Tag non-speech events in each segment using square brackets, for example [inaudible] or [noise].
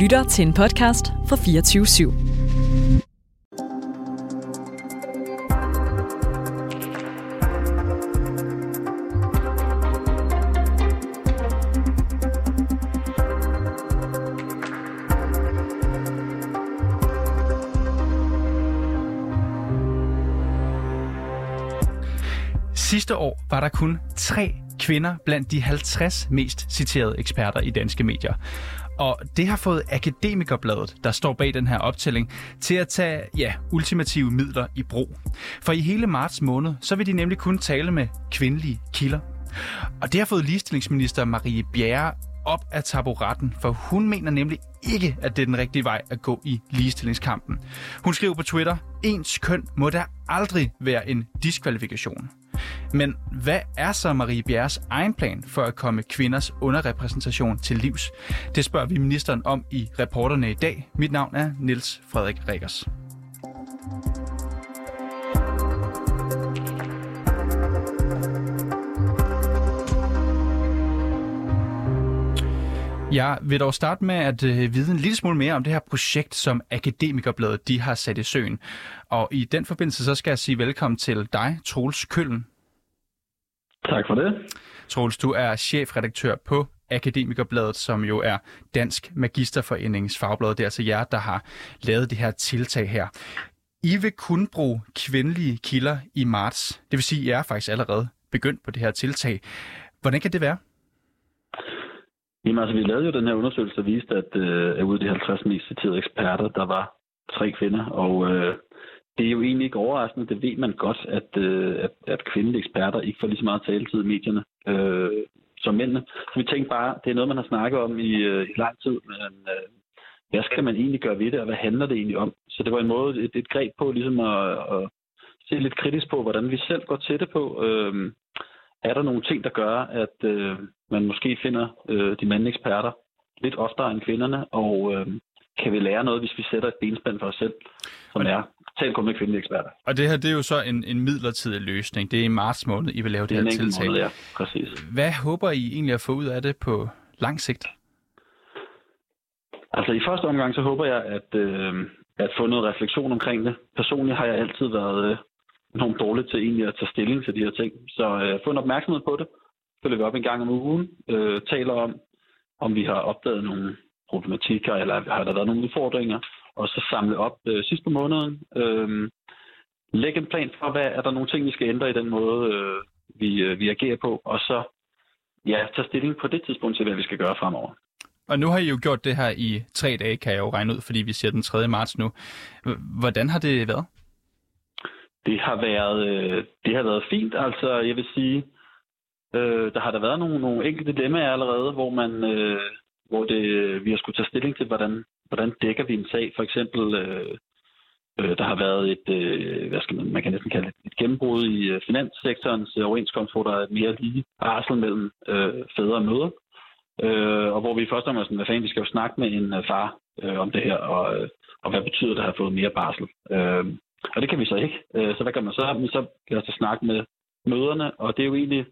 lytter til en podcast fra 24 /7. Sidste år var der kun tre kvinder blandt de 50 mest citerede eksperter i danske medier. Og det har fået Akademikerbladet, der står bag den her optælling, til at tage ja, ultimative midler i brug. For i hele marts måned, så vil de nemlig kun tale med kvindelige kilder. Og det har fået ligestillingsminister Marie Bjerre op af taburetten, for hun mener nemlig ikke, at det er den rigtige vej at gå i ligestillingskampen. Hun skriver på Twitter, ens køn må der aldrig være en diskvalifikation. Men hvad er så Marie Bjerres egen plan for at komme kvinders underrepræsentation til livs? Det spørger vi ministeren om i reporterne i dag. Mit navn er Niels Frederik Rikkers. Jeg vil dog starte med at øh, vide en lille smule mere om det her projekt, som Akademikerbladet de har sat i søen. Og i den forbindelse så skal jeg sige velkommen til dig, Troels Køllen. Tak for det. Troels, du er chefredaktør på Akademikerbladet, som jo er Dansk Magisterforenings fagblad. Det er altså jer, der har lavet det her tiltag her. I vil kun bruge kvindelige kilder i marts. Det vil sige, at I er faktisk allerede begyndt på det her tiltag. Hvordan kan det være? Jamen altså, vi lavede jo den her undersøgelse, der viste, at øh, ud af de 50 mest citerede eksperter, der var tre kvinder, og øh, det er jo egentlig ikke overraskende. Det ved man godt, at, øh, at, at kvindelige eksperter ikke får lige så meget taletid i medierne øh, som mændene. Så vi tænkte bare, det er noget, man har snakket om i, øh, i lang tid, men øh, hvad skal man egentlig gøre ved det, og hvad handler det egentlig om? Så det var en måde, et, et greb på ligesom at, at se lidt kritisk på, hvordan vi selv går til det på. Øh, er der nogle ting, der gør, at øh, man måske finder øh, de mandlige eksperter lidt oftere end kvinderne, og øh, kan vi lære noget, hvis vi sætter et benspænd for os selv, som er tal kun med kvindelige eksperter. Og det her, det er jo så en, en midlertidig løsning. Det er i marts måned, I vil lave det, det her tiltag. Måned, ja, præcis. Hvad håber I egentlig at få ud af det på lang sigt? Altså i første omgang, så håber jeg, at, øh, at få noget refleksion omkring det. Personligt har jeg altid været øh, enormt dårligt til egentlig at tage stilling til de her ting. Så øh, få en opmærksomhed på det. Følger vi op en gang om ugen. Øh, taler om, om vi har opdaget nogle problematikker, eller har der været nogle udfordringer, og så samle op øh, sidst på måneden. Øh, lægge en plan for, hvad er der nogle ting, vi skal ændre i den måde, øh, vi, øh, vi agerer på, og så ja, tage stilling på det tidspunkt til, hvad vi skal gøre fremover. Og nu har I jo gjort det her i tre dage, kan jeg jo regne ud, fordi vi siger den 3. marts nu. Hvordan har det været? Det har været, øh, det har været fint. Altså, jeg vil sige, øh, der har der været nogle, nogle enkelte dilemmaer allerede, hvor man, øh, hvor det, vi har skulle tage stilling til, hvordan, hvordan dækker vi en sag. For eksempel, øh, øh, der har været et, øh, hvad skal man, man kan næsten kalde det, et gennembrud i øh, finanssektorens øh, overenskomst, hvor der er mere lige barsel mellem øh, fædre og mødre. Øh, og hvor vi først og sådan, hvad fanden, vi skal jo snakke med en øh, far øh, om det her, og, øh, og hvad betyder det at have fået mere barsel. Øh, og det kan vi så ikke. Øh, så hvad kan man så? Men så kan altså snakke med møderne, og det er jo egentlig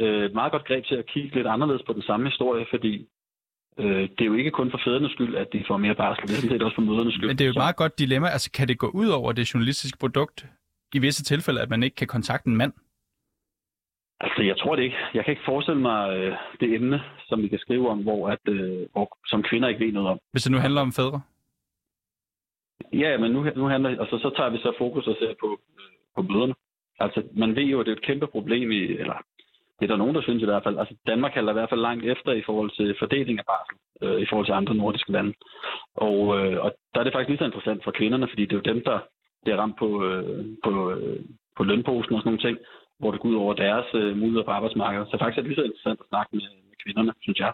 øh, et meget godt greb til at kigge lidt anderledes på den samme historie, fordi øh, det er jo ikke kun for fædrenes skyld, at de får mere barsel, det er sådan set også for mødernes skyld. Men det er jo et meget godt dilemma. Altså, kan det gå ud over det journalistiske produkt i visse tilfælde, at man ikke kan kontakte en mand? Altså, jeg tror det ikke. Jeg kan ikke forestille mig øh, det emne, som vi kan skrive om, hvor, at, øh, hvor som kvinder ikke ved noget om. Hvis det nu handler om fædre? Ja, men nu, nu handler altså, så tager vi så fokus og ser på, øh, på møderne. Altså, man ved jo, at det er et kæmpe problem i, eller det er der nogen, der synes i hvert fald. Altså, Danmark halder i hvert fald langt efter i forhold til fordeling af barsel, øh, i forhold til andre nordiske lande. Og, øh, og der er det faktisk lige så interessant for kvinderne, fordi det er jo dem, der bliver ramt på, øh, på, øh, på lønposen og sådan nogle ting, hvor det går ud over deres øh, muligheder på arbejdsmarkedet. Så faktisk er det lige så interessant at snakke med, med kvinderne, synes jeg.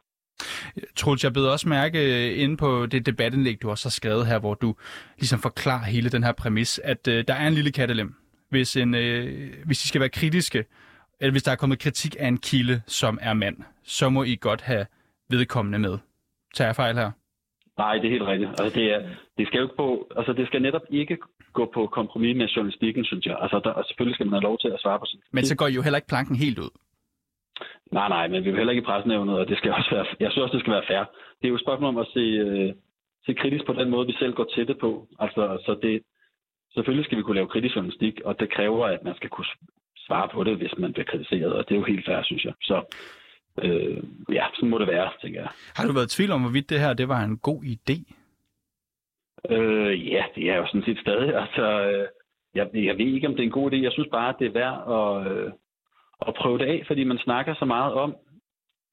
Troels, jeg beder også mærke øh, inde på det debatindlæg, du også har skrevet her, hvor du ligesom forklarer hele den her præmis, at øh, der er en lille kattelem. Hvis, en, øh, hvis I skal være kritiske, eller hvis der er kommet kritik af en kilde, som er mand, så må I godt have vedkommende med. Tager jeg fejl her? Nej, det er helt rigtigt. Altså, det, er, det, skal jo ikke på, altså, det skal netop ikke gå på kompromis med journalistikken, synes jeg. Altså, der, selvfølgelig skal man have lov til at svare på sin Men så går I jo heller ikke planken helt ud. Nej, nej, men vi vil heller ikke i pressenævnet, og det skal også være, jeg synes også, det skal være fair. Det er jo et spørgsmål om at se, øh, se kritisk på den måde, vi selv går til det på. Altså, så det, selvfølgelig skal vi kunne lave kritisk journalistik, og det kræver, at man skal kunne svare på det, hvis man bliver kritiseret, og det er jo helt fair, synes jeg. Så øh, ja, sådan må det være, tænker jeg. Har du været i tvivl om, hvorvidt det her det var en god idé? Øh, ja, det er jo sådan set stadig. [laughs] Altså, øh, jeg, jeg ved ikke, om det er en god idé. Jeg synes bare, at det er værd at, øh, at prøve det af, fordi man snakker så meget om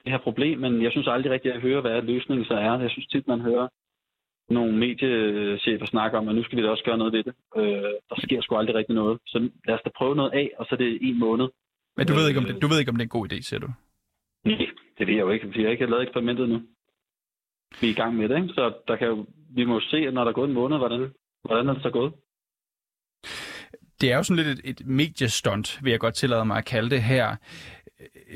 det her problem, men jeg synes aldrig rigtigt, at jeg hører, hvad løsningen så er. Jeg synes tit, man hører nogle mediechefer snakke om, at nu skal vi da også gøre noget ved det. Øh, der sker sgu aldrig rigtig noget. Så lad os da prøve noget af, og så er det en måned. Men du ved ikke, om det, du ved ikke, om det er en god idé, siger du? Nej, det ved jeg jo ikke. Vi har ikke lavet eksperimentet nu. Vi er i gang med det, ikke? Så der kan jo, vi må se, når der er gået en måned, hvordan, hvordan er det så gået. Det er jo sådan lidt et, et mediestunt, vil jeg godt tillade mig at kalde det her.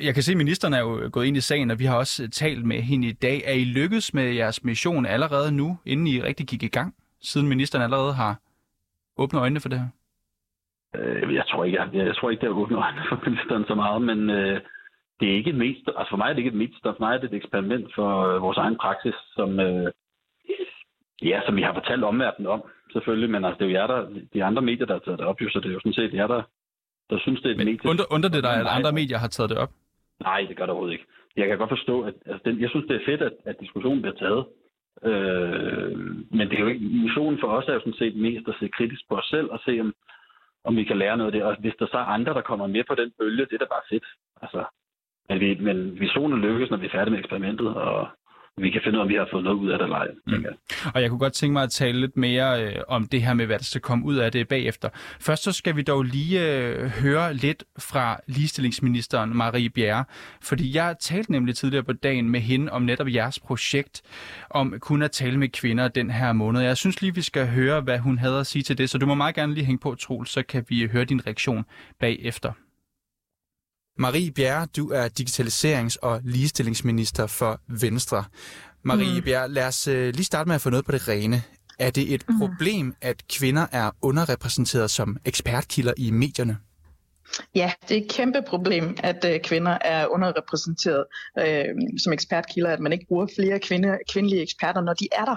Jeg kan se, at ministeren er jo gået ind i sagen, og vi har også øh, talt med hende i dag. Er I lykkedes med jeres mission allerede nu, inden I rigtig gik i gang, siden ministeren allerede har åbnet øjnene for det her? Øh, jeg tror ikke, jeg, jeg tror ikke, det er åbnet øjnene for ministeren så meget, men øh, det er ikke et altså for mig er det ikke et medst, for mig er det et eksperiment for øh, vores egen praksis, som, øh, ja, som vi har fortalt omverdenen om, selvfølgelig, men altså, det er jo jer, der, de andre medier, der har taget det op, jo, så det er jo sådan set jer, der, der synes, det er et men medie. Under, under det dig, at andre medier har taget det op? Nej, det gør det overhovedet ikke. Jeg kan godt forstå, at altså, den, jeg synes, det er fedt, at, at diskussionen bliver taget. Øh, men det er jo ikke, missionen for os er jo sådan set mest at se kritisk på os selv og se, om, om vi kan lære noget af det. Og hvis der så er andre, der kommer med på den bølge, det er da bare fedt. Altså, men, vi, men visionen lykkes, når vi er færdige med eksperimentet, og vi kan finde ud af, om vi har fået noget ud af det eller ej. Mm. Og jeg kunne godt tænke mig at tale lidt mere øh, om det her med, hvad der skal komme ud af det bagefter. Først så skal vi dog lige øh, høre lidt fra ligestillingsministeren Marie Bjerre, fordi jeg talte nemlig tidligere på dagen med hende om netop jeres projekt, om kun at tale med kvinder den her måned. Jeg synes lige, vi skal høre, hvad hun havde at sige til det, så du må meget gerne lige hænge på, Troel, så kan vi høre din reaktion bagefter. Marie Bjerre, du er digitaliserings- og ligestillingsminister for Venstre. Marie mm. Bjerre, lad os uh, lige starte med at få noget på det rene. Er det et mm. problem, at kvinder er underrepræsenteret som ekspertkilder i medierne? Ja, det er et kæmpe problem, at øh, kvinder er underrepræsenteret øh, som ekspertkilder, at man ikke bruger flere kvinde, kvindelige eksperter, når de er der.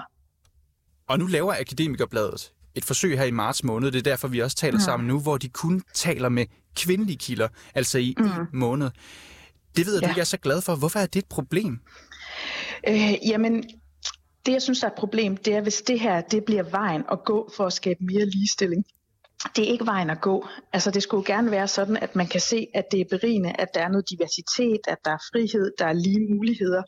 Og nu laver Akademikerbladet et forsøg her i marts måned, det er derfor, vi også taler mm. sammen nu, hvor de kun taler med kvindelige kilder, altså i mm. en måned. Det ved jeg, ja. du ikke er så glad for. Hvorfor er det et problem? Øh, jamen, det jeg synes er et problem, det er, hvis det her det bliver vejen at gå for at skabe mere ligestilling det er ikke vejen at gå. Altså det skulle gerne være sådan, at man kan se, at det er berigende, at der er noget diversitet, at der er frihed, der er lige muligheder,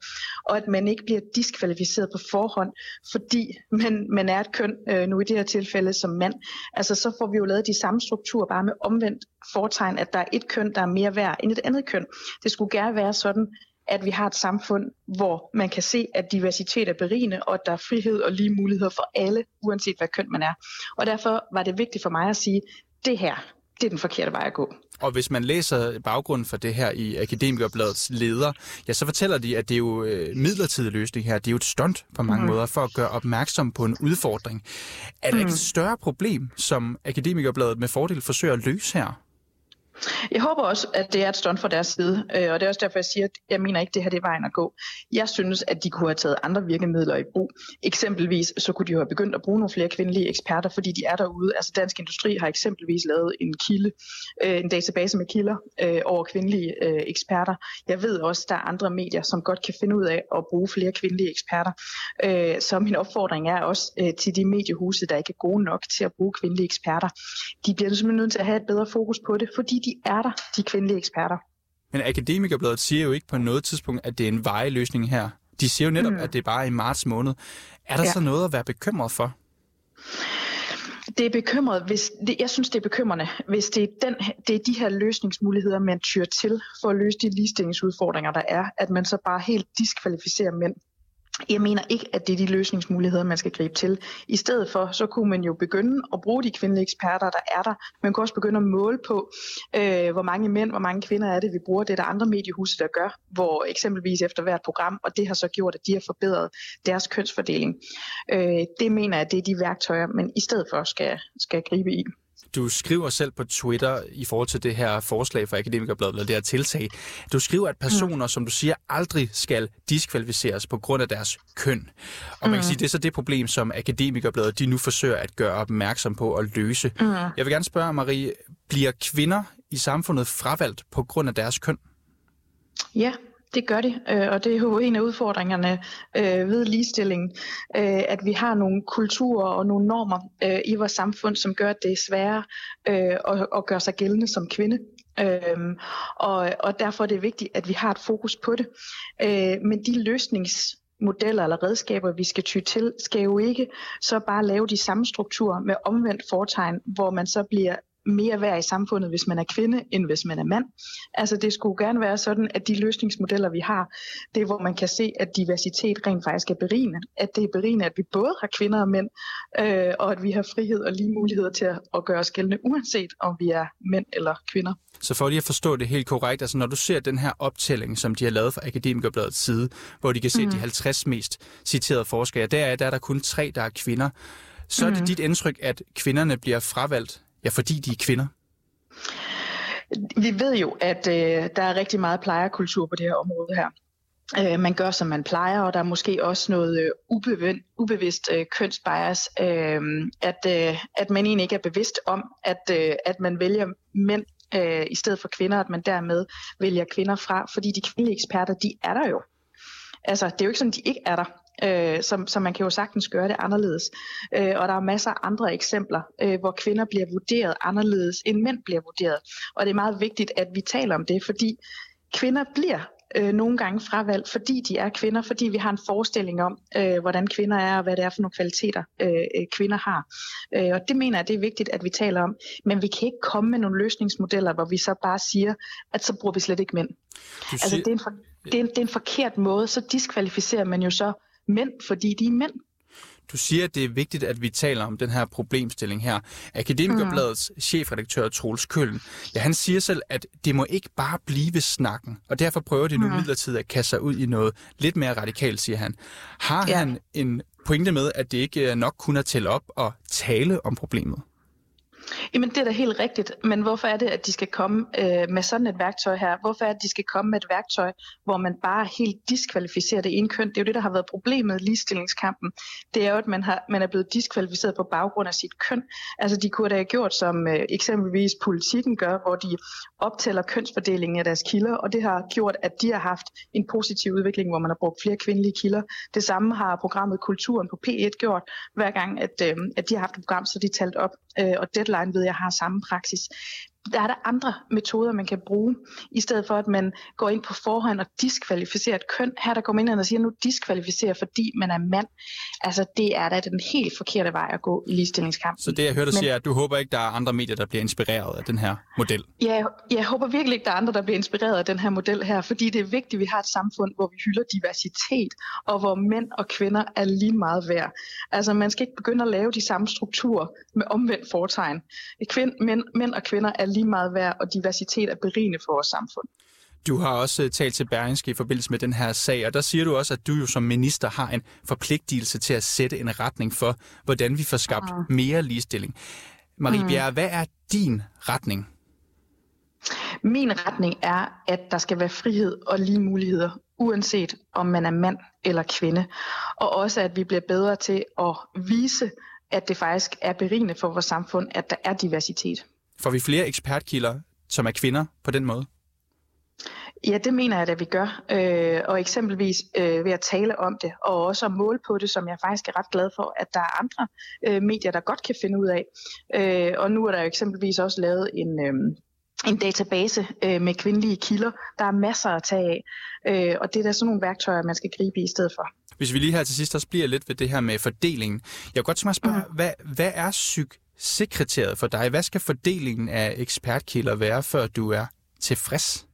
og at man ikke bliver diskvalificeret på forhånd, fordi man, man er et køn, øh, nu i det her tilfælde som mand. Altså så får vi jo lavet de samme strukturer, bare med omvendt fortegn, at der er et køn, der er mere værd end et andet køn. Det skulle gerne være sådan, at vi har et samfund, hvor man kan se, at diversitet er berigende, og at der er frihed og lige muligheder for alle, uanset hvad køn man er. Og derfor var det vigtigt for mig at sige, det her, det er den forkerte vej at gå. Og hvis man læser baggrunden for det her i Akademikerbladets leder, ja, så fortæller de, at det er jo øh, midlertidig løsning her. Det er jo et stunt på mange mm. måder for at gøre opmærksom på en udfordring. Er der mm. et større problem, som Akademikerbladet med fordel forsøger at løse her? Jeg håber også, at det er et stunt fra deres side, øh, og det er også derfor, jeg siger, at jeg mener ikke, at det her det er vejen at gå. Jeg synes, at de kunne have taget andre virkemidler i brug. Eksempelvis så kunne de jo have begyndt at bruge nogle flere kvindelige eksperter, fordi de er derude. Altså Dansk Industri har eksempelvis lavet en kilde, øh, en database med kilder øh, over kvindelige eksperter. Jeg ved også, at der er andre medier, som godt kan finde ud af at bruge flere kvindelige eksperter. Så min opfordring er også til de mediehuse, der ikke er gode nok til at bruge kvindelige eksperter. De bliver simpelthen nødt til at have et bedre fokus på det, fordi de er der, de kvindelige eksperter. Men Akademikerbladet siger jo ikke på noget tidspunkt, at det er en vejløsning her. De siger jo netop, mm. at det er bare i marts måned. Er der ja. så noget at være bekymret for? Det er bekymret, hvis det, jeg synes, det er bekymrende, hvis det er, den, det er de her løsningsmuligheder, man tyr til for at løse de ligestillingsudfordringer, der er, at man så bare helt diskvalificerer mænd. Jeg mener ikke, at det er de løsningsmuligheder, man skal gribe til. I stedet for, så kunne man jo begynde at bruge de kvindelige eksperter, der er der. Man kunne også begynde at måle på, øh, hvor mange mænd, hvor mange kvinder er det, vi bruger. Det er der andre mediehuse, der gør, hvor eksempelvis efter hvert program, og det har så gjort, at de har forbedret deres kønsfordeling. Øh, det mener jeg, at det er de værktøjer, man i stedet for skal, skal gribe i. Du skriver selv på Twitter i forhold til det her forslag for Akademikerbladet, eller det her tiltag. Du skriver, at personer, mm. som du siger, aldrig skal diskvalificeres på grund af deres køn. Og man kan mm. sige, det er så det problem, som Akademikerbladet de nu forsøger at gøre opmærksom på og løse. Mm. Jeg vil gerne spørge, Marie, bliver kvinder i samfundet fravalgt på grund af deres køn? Ja, det gør det, øh, og det er jo en af udfordringerne øh, ved ligestilling, øh, at vi har nogle kulturer og nogle normer i vores samfund, som gør, at det er sværere at, gøre sig gældende som kvinde. Øhm, og, og derfor er det vigtigt, at vi har et fokus på det. men de løsningsmodeller eller redskaber, vi skal ty til, skal jo ikke så bare lave de samme strukturer med omvendt fortegn, hvor man så bliver mere værd i samfundet, hvis man er kvinde, end hvis man er mand. Altså det skulle gerne være sådan, at de løsningsmodeller, vi har, det er, hvor man kan se, at diversitet rent faktisk er berigende. At det er berigende, at vi både har kvinder og mænd, øh, og at vi har frihed og lige muligheder til at, at gøre os gældende, uanset om vi er mænd eller kvinder. Så for lige at forstå det helt korrekt, altså når du ser den her optælling, som de har lavet fra Akademikerbladets side, hvor de kan se mm. de 50 mest citerede forskere, der er, der er der kun tre, der er kvinder, så er det mm. dit indtryk, at kvinderne bliver fravalgt Ja, fordi de er kvinder. Vi ved jo, at øh, der er rigtig meget plejerkultur på det her område her. Øh, man gør, som man plejer, og der er måske også noget øh, ubevidst, ubevidst øh, kønsbias, øh, at, øh, at man egentlig ikke er bevidst om, at, øh, at man vælger mænd øh, i stedet for kvinder, at man dermed vælger kvinder fra, fordi de kvindelige eksperter, de er der jo. Altså, det er jo ikke sådan, de ikke er der øh, så, så man kan jo sagtens gøre det anderledes. Øh, og der er masser af andre eksempler, øh, hvor kvinder bliver vurderet anderledes, end mænd bliver vurderet. Og det er meget vigtigt, at vi taler om det, fordi kvinder bliver øh, nogle gange fravalgt, fordi de er kvinder, fordi vi har en forestilling om, øh, hvordan kvinder er, og hvad det er for nogle kvaliteter, øh, øh kvinder har. Øh, og det mener jeg, det er vigtigt, at vi taler om. Men vi kan ikke komme med nogle løsningsmodeller, hvor vi så bare siger, at så bruger vi slet ikke mænd. Siger... Altså, det er, en for, det, er en, det er en forkert måde, så diskvalificerer man jo så mænd, fordi de er mænd. Du siger, at det er vigtigt, at vi taler om den her problemstilling her. Akademikerbladets mm. chefredaktør Troels Køllen, ja, han siger selv, at det må ikke bare blive ved snakken, og derfor prøver de nu mm. midlertidigt at kaste sig ud i noget lidt mere radikalt, siger han. Har ja. han en pointe med, at det ikke er nok kun at tælle op og tale om problemet? Jamen det er da helt rigtigt, men hvorfor er det, at de skal komme øh, med sådan et værktøj her? Hvorfor er det, at de skal komme med et værktøj, hvor man bare helt diskvalificerer det ene køn? Det er jo det, der har været problemet i ligestillingskampen. Det er jo, at man, har, man er blevet diskvalificeret på baggrund af sit køn. Altså de kunne da have gjort, som øh, eksempelvis politikken gør, hvor de optæller kønsfordelingen af deres kilder, og det har gjort, at de har haft en positiv udvikling, hvor man har brugt flere kvindelige kilder. Det samme har programmet Kulturen på P1 gjort, hver gang, at, øh, at de har haft et program, så de talt op, øh, og Deadline ved jeg har samme praksis der er der andre metoder, man kan bruge, i stedet for at man går ind på forhånd og diskvalificerer et køn. Her der går man ind og siger, nu diskvalificerer, fordi man er mand. Altså det er da den helt forkerte vej at gå i ligestillingskampen. Så det jeg hørte dig sige er, at du håber ikke, der er andre medier, der bliver inspireret af den her model? Ja, jeg håber virkelig ikke, der er andre, der bliver inspireret af den her model her, fordi det er vigtigt, at vi har et samfund, hvor vi hylder diversitet, og hvor mænd og kvinder er lige meget værd. Altså man skal ikke begynde at lave de samme strukturer med omvendt foretegn. Kvind, mænd, mænd og kvinder er lige meget værd, og diversitet er berigende for vores samfund. Du har også øh, talt til Berlingske i forbindelse med den her sag, og der siger du også, at du jo som minister har en forpligtelse til at sætte en retning for, hvordan vi får skabt mm. mere ligestilling. Marie mm. Bjerre, hvad er din retning? Min retning er, at der skal være frihed og lige muligheder, uanset om man er mand eller kvinde. Og også, at vi bliver bedre til at vise, at det faktisk er berigende for vores samfund, at der er diversitet. Får vi flere ekspertkilder, som er kvinder på den måde? Ja, det mener jeg, at vi gør. Øh, og eksempelvis øh, ved at tale om det, og også at måle på det, som jeg faktisk er ret glad for, at der er andre øh, medier, der godt kan finde ud af. Øh, og nu er der jo eksempelvis også lavet en... Øh, en database øh, med kvindelige kilder. Der er masser at tage af, øh, og det er da sådan nogle værktøjer, man skal gribe i i stedet for. Hvis vi lige her til sidst også bliver lidt ved det her med fordelingen. Jeg kunne godt tænke mig at spørge, mm. hvad, hvad er succeskriteriet for dig? Hvad skal fordelingen af ekspertkilder være, før du er tilfreds?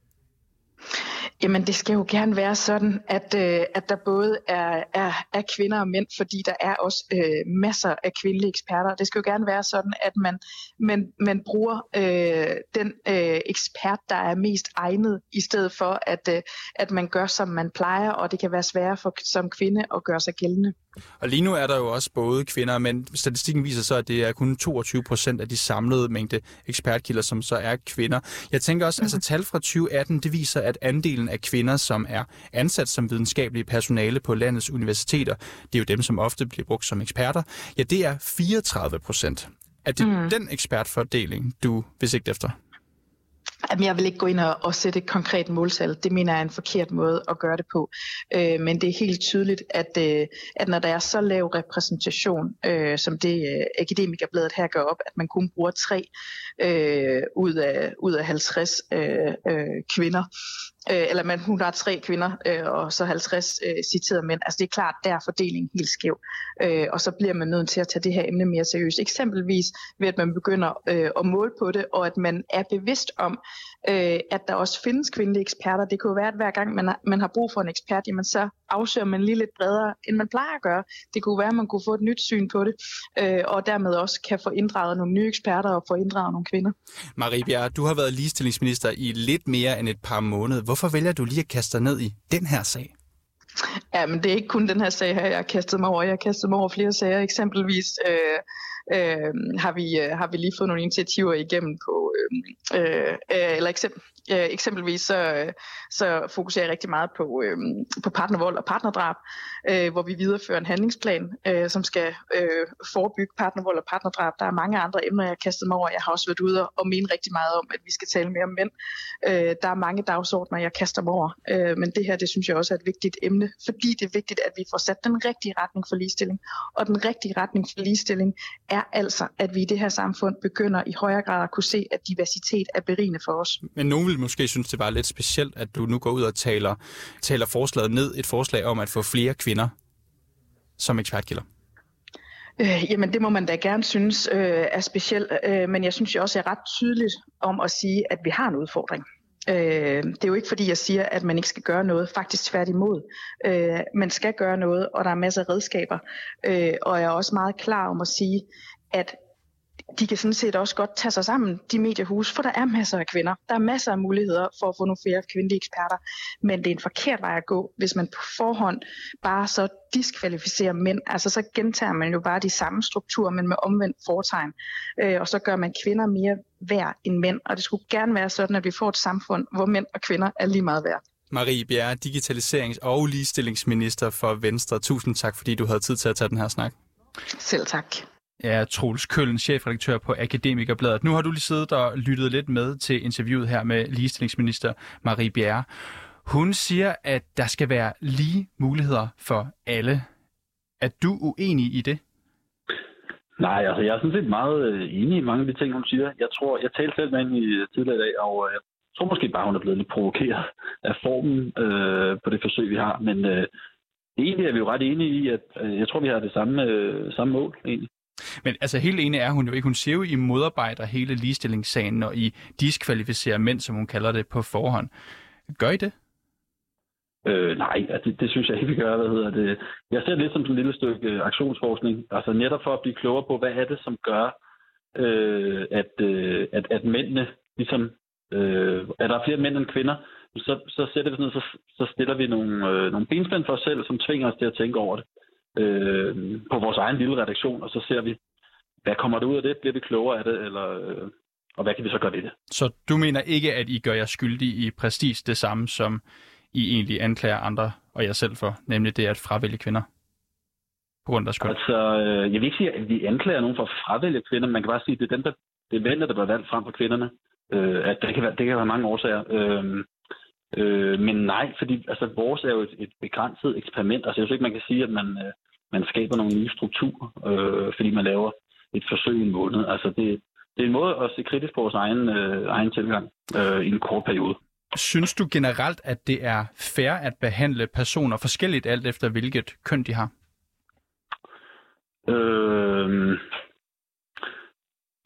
Jamen det skal jo gerne være sådan, at, øh, at der både er, er, er kvinder og mænd, fordi der er også øh, masser af kvindelige eksperter. Det skal jo gerne være sådan, at man, man, man bruger øh, den øh, ekspert, der er mest egnet, i stedet for at, øh, at man gør, som man plejer, og det kan være sværere for, som kvinde at gøre sig gældende. Og lige nu er der jo også både kvinder og mænd. Statistikken viser så, at det er kun 22 procent af de samlede mængde ekspertkilder, som så er kvinder. Jeg tænker også, mm. altså tal fra 2018, det viser, at andelen af kvinder, som er ansat som videnskabelige personale på landets universiteter, det er jo dem, som ofte bliver brugt som eksperter, ja, det er 34 procent. Er det mm. den ekspertfordeling, du vil sigte efter? Jamen, jeg vil ikke gå ind og, og sætte et konkret måltal. Det mener jeg er en forkert måde at gøre det på. Øh, men det er helt tydeligt, at, øh, at når der er så lav repræsentation, øh, som det øh, akademikerbladet her gør op, at man kun bruger tre øh, ud, af, ud af 50 øh, øh, kvinder, øh, eller man, hun har tre kvinder øh, og så 50 øh, citerede mænd. Altså det er klart, der er fordelingen helt skæv. Øh, og så bliver man nødt til at tage det her emne mere seriøst. Eksempelvis ved, at man begynder øh, at måle på det, og at man er bevidst om, øh, at der også findes kvindelige eksperter. Det kunne være, at hver gang man har, man har brug for en ekspert, jamen så afsøger man lige lidt bredere, end man plejer at gøre. Det kunne være, at man kunne få et nyt syn på det, øh, og dermed også kan få inddraget nogle nye eksperter og få inddraget nogle kvinder. Marie Bjerre, du har været ligestillingsminister i lidt mere end et par måneder. Hvorfor vælger du lige at kaste dig ned i den her sag? Ja, men det er ikke kun den her sag her, jeg har kastet mig over. Jeg har kastet mig over flere sager. Eksempelvis øh, øh, har, vi, øh, har vi lige fået nogle initiativer igennem på, øhm, øh, øh, eller eksempel, øh, eksempelvis så, øh, så fokuserer jeg rigtig meget på, øh, på partnervold og partnerdrab, øh, hvor vi viderefører en handlingsplan, øh, som skal øh, forebygge partnervold og partnerdrab. Der er mange andre emner, jeg har kastet mig over. Jeg har også været ude og mene rigtig meget om, at vi skal tale mere om mænd. Øh, der er mange dagsordner, jeg kaster mig over, øh, men det her, det synes jeg også er et vigtigt emne, fordi det er vigtigt, at vi får sat den rigtige retning for ligestilling. Og den rigtige retning for ligestilling er altså, at vi i det her samfund begynder i højere grad at kunne se, at diversitet er berigende for os. Men nogen vil måske synes, det var lidt specielt, at du nu går ud og taler, taler forslaget ned, et forslag om at få flere kvinder som ekspertkilder. Øh, jamen det må man da gerne synes øh, er specielt, øh, men jeg synes jo også er ret tydeligt om at sige, at vi har en udfordring. Øh, det er jo ikke fordi, jeg siger, at man ikke skal gøre noget. Faktisk tværtimod. Øh, man skal gøre noget, og der er masser af redskaber. Øh, og jeg er også meget klar om at sige, at de kan sådan set også godt tage sig sammen, de mediehus, for der er masser af kvinder. Der er masser af muligheder for at få nogle flere kvindelige eksperter. Men det er en forkert vej at gå, hvis man på forhånd bare så diskvalificerer mænd. Altså så gentager man jo bare de samme strukturer, men med omvendt fortegn. Øh, og så gør man kvinder mere værd end mænd. Og det skulle gerne være sådan, at vi får et samfund, hvor mænd og kvinder er lige meget værd. Marie Bjerre, digitaliserings- og ligestillingsminister for Venstre. Tusind tak, fordi du havde tid til at tage den her snak. Selv tak er Troels Køllen, chefredaktør på Akademikerbladet. Nu har du lige siddet og lyttet lidt med til interviewet her med ligestillingsminister Marie Bjerre. Hun siger, at der skal være lige muligheder for alle. Er du uenig i det? Nej, altså jeg er sådan set meget øh, enig i mange af de ting, hun siger. Jeg tror, jeg talte selv med hende i øh, tidligere i dag, og øh, jeg tror måske bare, hun er blevet lidt provokeret af formen øh, på det forsøg, vi har. Men øh, egentlig er vi jo ret enige i, at øh, jeg tror, vi har det samme, øh, samme mål egentlig. Men altså helt enig er hun jo ikke. Hun siger jo, I modarbejder hele ligestillingssagen, når I diskvalificerer mænd, som hun kalder det, på forhånd. Gør I det? Øh, nej, det, det synes jeg ikke, vi gør. Hvad hedder det? Jeg ser det lidt som sådan et lille stykke øh, aktionsforskning. Altså netop for at blive klogere på, hvad er det, som gør, øh, at, øh, at, at mændene ligesom... Øh, at der er flere mænd end kvinder, så, så sætter vi sådan så, så stiller vi nogle, øh, nogle benspænd for os selv, som tvinger os til at tænke over det øh, på vores egen lille redaktion, og så ser vi, hvad kommer der ud af det? Bliver vi klogere af det, eller, øh, og hvad kan vi så gøre ved det? Så du mener ikke, at I gør jer skyldige i præcis det samme, som I egentlig anklager andre og jer selv for, nemlig det at fravælge kvinder? På grund af skyld. Altså, øh, jeg vil ikke sige, at vi anklager nogen for at fravælge kvinder. Man kan bare sige, at det er, dem, der, det er mændene, der bliver valgt frem for kvinderne. Øh, at det kan, være, det kan være mange årsager. Øh, Øh, men nej, fordi altså, vores er jo et, et begrænset eksperiment. Altså, jeg synes ikke, man kan sige, at man, øh, man skaber nogle nye strukturer, øh, fordi man laver et forsøg i en måned. Altså, det, det er en måde at se kritisk på vores egen, øh, egen tilgang øh, i en kort periode. Synes du generelt, at det er fair at behandle personer forskelligt alt efter, hvilket køn de har? Øh,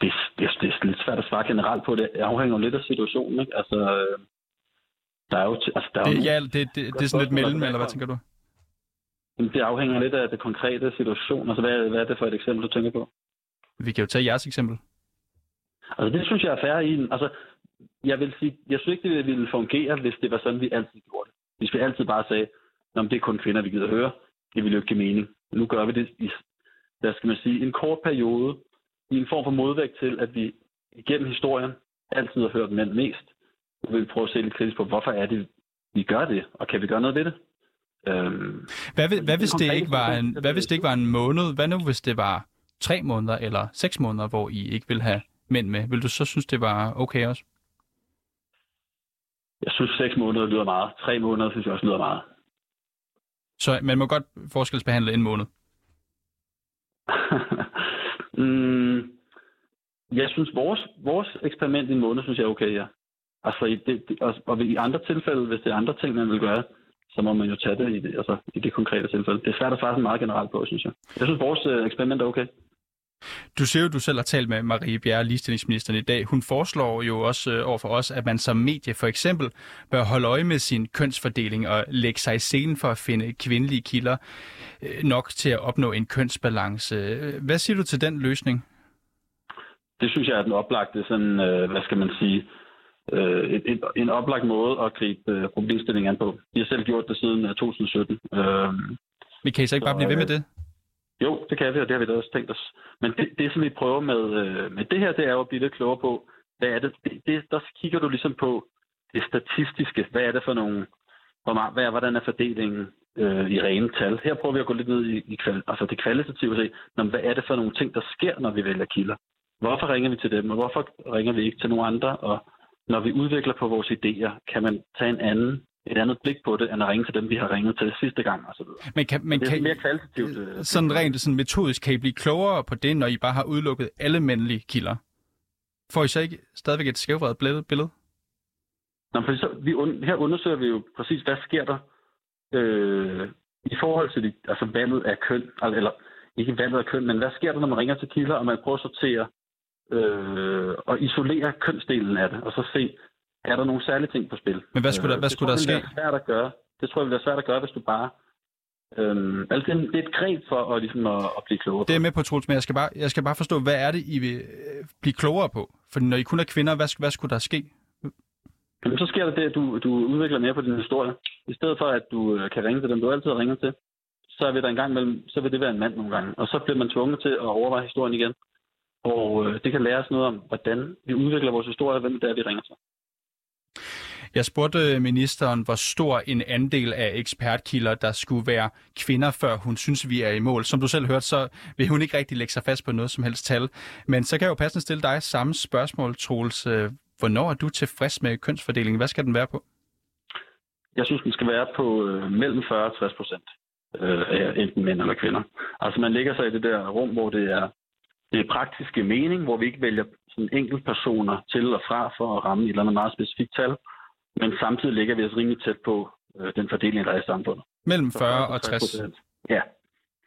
det, det, det er lidt svært at svare generelt på. Det afhænger lidt af situationen. Ikke? Altså, øh, der er jo... Altså, der er det, ja, det, det, det er sådan lidt mellem, eller hvad tænker du? Det afhænger lidt af det konkrete situation. Altså, hvad, hvad er det for et eksempel, du tænker på? Vi kan jo tage jeres eksempel. Altså, det synes jeg er færre i. Altså, jeg vil sige, jeg synes ikke, det ville fungere, hvis det var sådan, vi altid gjorde det. Hvis vi altid bare sagde, at det er kun kvinder, vi gider høre, det ville jo ikke give mening. nu gør vi det i, hvad skal man sige, en kort periode, i en form for modvægt til, at vi igennem historien altid har hørt mænd mest. Nu vil vi prøve at se lidt kritisk på, hvorfor er det, vi gør det, og kan vi gøre noget ved det? Øhm, hvad, hvad, hvad, hvis det ikke var en, hvad hvis det ikke var en måned? Hvad nu, hvis det var tre måneder eller seks måneder, hvor I ikke vil have mænd med? Vil du så synes, det var okay også? Jeg synes, seks måneder lyder meget. Tre måneder synes jeg også lyder meget. Så man må godt forskelsbehandle en måned? [laughs] mm, jeg synes, vores, vores eksperiment i en måned, synes jeg er okay, ja. Altså, i det, det, og, og i andre tilfælde, hvis det er andre ting, man vil gøre, så må man jo tage det i det, altså, i det konkrete tilfælde. Det er svært at svare meget generelt på, synes jeg. Jeg synes, vores øh, eksperiment er okay. Du siger jo, du selv har talt med Marie Bjerre, ligestillingsministeren i dag. Hun foreslår jo også øh, over for os, at man som medie for eksempel bør holde øje med sin kønsfordeling og lægge sig i scenen for at finde kvindelige kilder øh, nok til at opnå en kønsbalance. Hvad siger du til den løsning? Det synes jeg er den oplagte, sådan, øh, hvad skal man sige, et, et, en oplagt måde at gribe problemstillingen an på. Vi har selv gjort det siden 2017. Men kan I så ikke bare blive ved med det? Jo, det kan vi, og det har vi da også tænkt os. Men det, det som vi prøver med, øh, med det her, det er jo at blive lidt klogere på, hvad er det, det, det, der kigger du ligesom på det statistiske. Hvad er det for nogle, hvor meget, hvad er, hvordan er fordelingen øh, i rene tal? Her prøver vi at gå lidt ned i, i altså det kvalitative og se, når, hvad er det for nogle ting, der sker, når vi vælger kilder? Hvorfor ringer vi til dem, og hvorfor ringer vi ikke til nogle andre? Og når vi udvikler på vores idéer, kan man tage en anden et andet blik på det, end at ringe til dem, vi har ringet til sidste gang videre. Men kan, men det er kan, mere kvalitativt. Øh, sådan rent sådan metodisk, kan I blive klogere på det, når I bare har udelukket alle mandlige kilder? Får I så ikke stadigvæk et skævvredet billede? Nå, for så, vi, her undersøger vi jo præcis, hvad sker der øh, i forhold til de, altså valget af køn, eller ikke valget af køn, men hvad sker der, når man ringer til kilder, og man prøver at sortere øh, og isolere kønsdelen af det, og så se, er der nogle særlige ting på spil. Men hvad skulle der, hvad skulle der ske? Det svært at gøre. Det tror jeg vil være svært at gøre, hvis du bare... Øhm, altså, det er et greb for at, ligesom at, at blive klogere Det er med på, Troels, men jeg skal, bare, jeg skal bare forstå, hvad er det, I vil øh, blive klogere på? For når I kun er kvinder, hvad, hvad skulle der ske? Jamen, så sker der det, at du, du udvikler mere på din historie. I stedet for, at du øh, kan ringe til dem, du altid har ringet til, så vil der en gang mellem, så vil det være en mand nogle gange. Og så bliver man tvunget til at overveje historien igen. Og øh, det kan lære os noget om, hvordan vi udvikler vores historie, og hvem det er, vi ringer til. Jeg spurgte ministeren, hvor stor en andel af ekspertkilder, der skulle være kvinder, før hun synes, vi er i mål. Som du selv hørte, så vil hun ikke rigtig lægge sig fast på noget som helst tal. Men så kan jeg jo passende stille dig samme spørgsmål, Troels. Hvornår er du tilfreds med kønsfordelingen? Hvad skal den være på? Jeg synes, den skal være på øh, mellem 40 og 60 procent øh, af enten mænd eller kvinder. Altså man ligger sig i det der rum, hvor det er det er praktiske mening, hvor vi ikke vælger sådan enkelte personer til og fra for at ramme et eller andet meget specifikt tal, men samtidig ligger vi os rimelig tæt på øh, den fordeling, der er i samfundet. Mellem 40 og 60? Ja,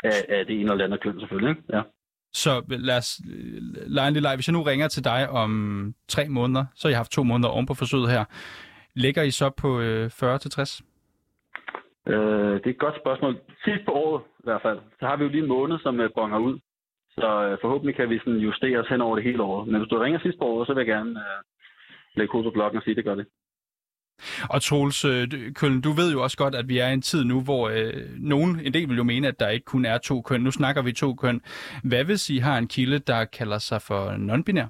af, af det ene eller andet køn selvfølgelig. Ikke? Ja. Så lad os lege en lille. Hvis jeg nu ringer til dig om tre måneder, så har jeg haft to måneder oven på forsøget her. Ligger I så på øh, 40 til 60? Øh, det er et godt spørgsmål. Sidst på året i hvert fald, så har vi jo lige en måned, som øh, bonger ud. Så øh, forhåbentlig kan vi sådan justere os hen over det hele år. Men hvis du ringer sidst på året, så vil jeg gerne øh, lægge hovedet på blokken og sige, at det gør det. Og Troels øh, Køllen, du ved jo også godt, at vi er i en tid nu, hvor øh, nogen, en del vil jo mene, at der ikke kun er to køn. Nu snakker vi to køn. Hvad hvis I har en kilde, der kalder sig for non-binær?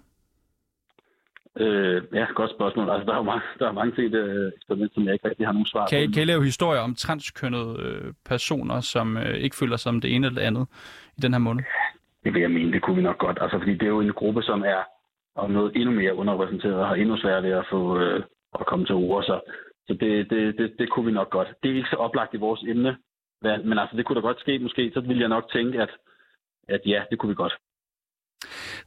Øh, ja, godt spørgsmål. Altså, der er jo mange, der er mange ting, der eksperiment, som jeg ikke rigtig har nogen svar kan, på. Kan I lave historier om transkønnede øh, personer, som øh, ikke føler sig som det ene eller det andet i den her måned? Det vil jeg mene, det kunne vi nok godt. Altså, fordi det er jo en gruppe, som er og noget endnu mere underrepræsenteret og har endnu sværere ved at få, øh, at komme til ord. Så, så det, det, det, det kunne vi nok godt. Det er ikke så oplagt i vores emne, men altså, det kunne da godt ske måske. Så ville jeg nok tænke, at, at ja, det kunne vi godt.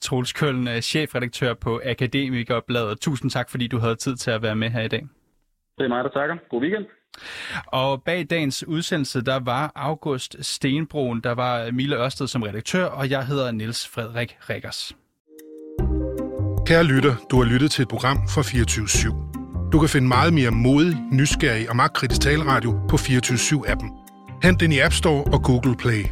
Troels Køllen, chefredaktør på Akademikerbladet. Tusind tak, fordi du havde tid til at være med her i dag. Det er mig, der takker. God weekend. Og bag dagens udsendelse, der var August Stenbroen, der var Mille Ørsted som redaktør, og jeg hedder Niels Frederik Rikkers. Kære lytter, du har lyttet til et program fra 24 /7. Du kan finde meget mere modig, nysgerrig og magtkritisk taleradio på 24-7-appen. Hent den i App Store og Google Play.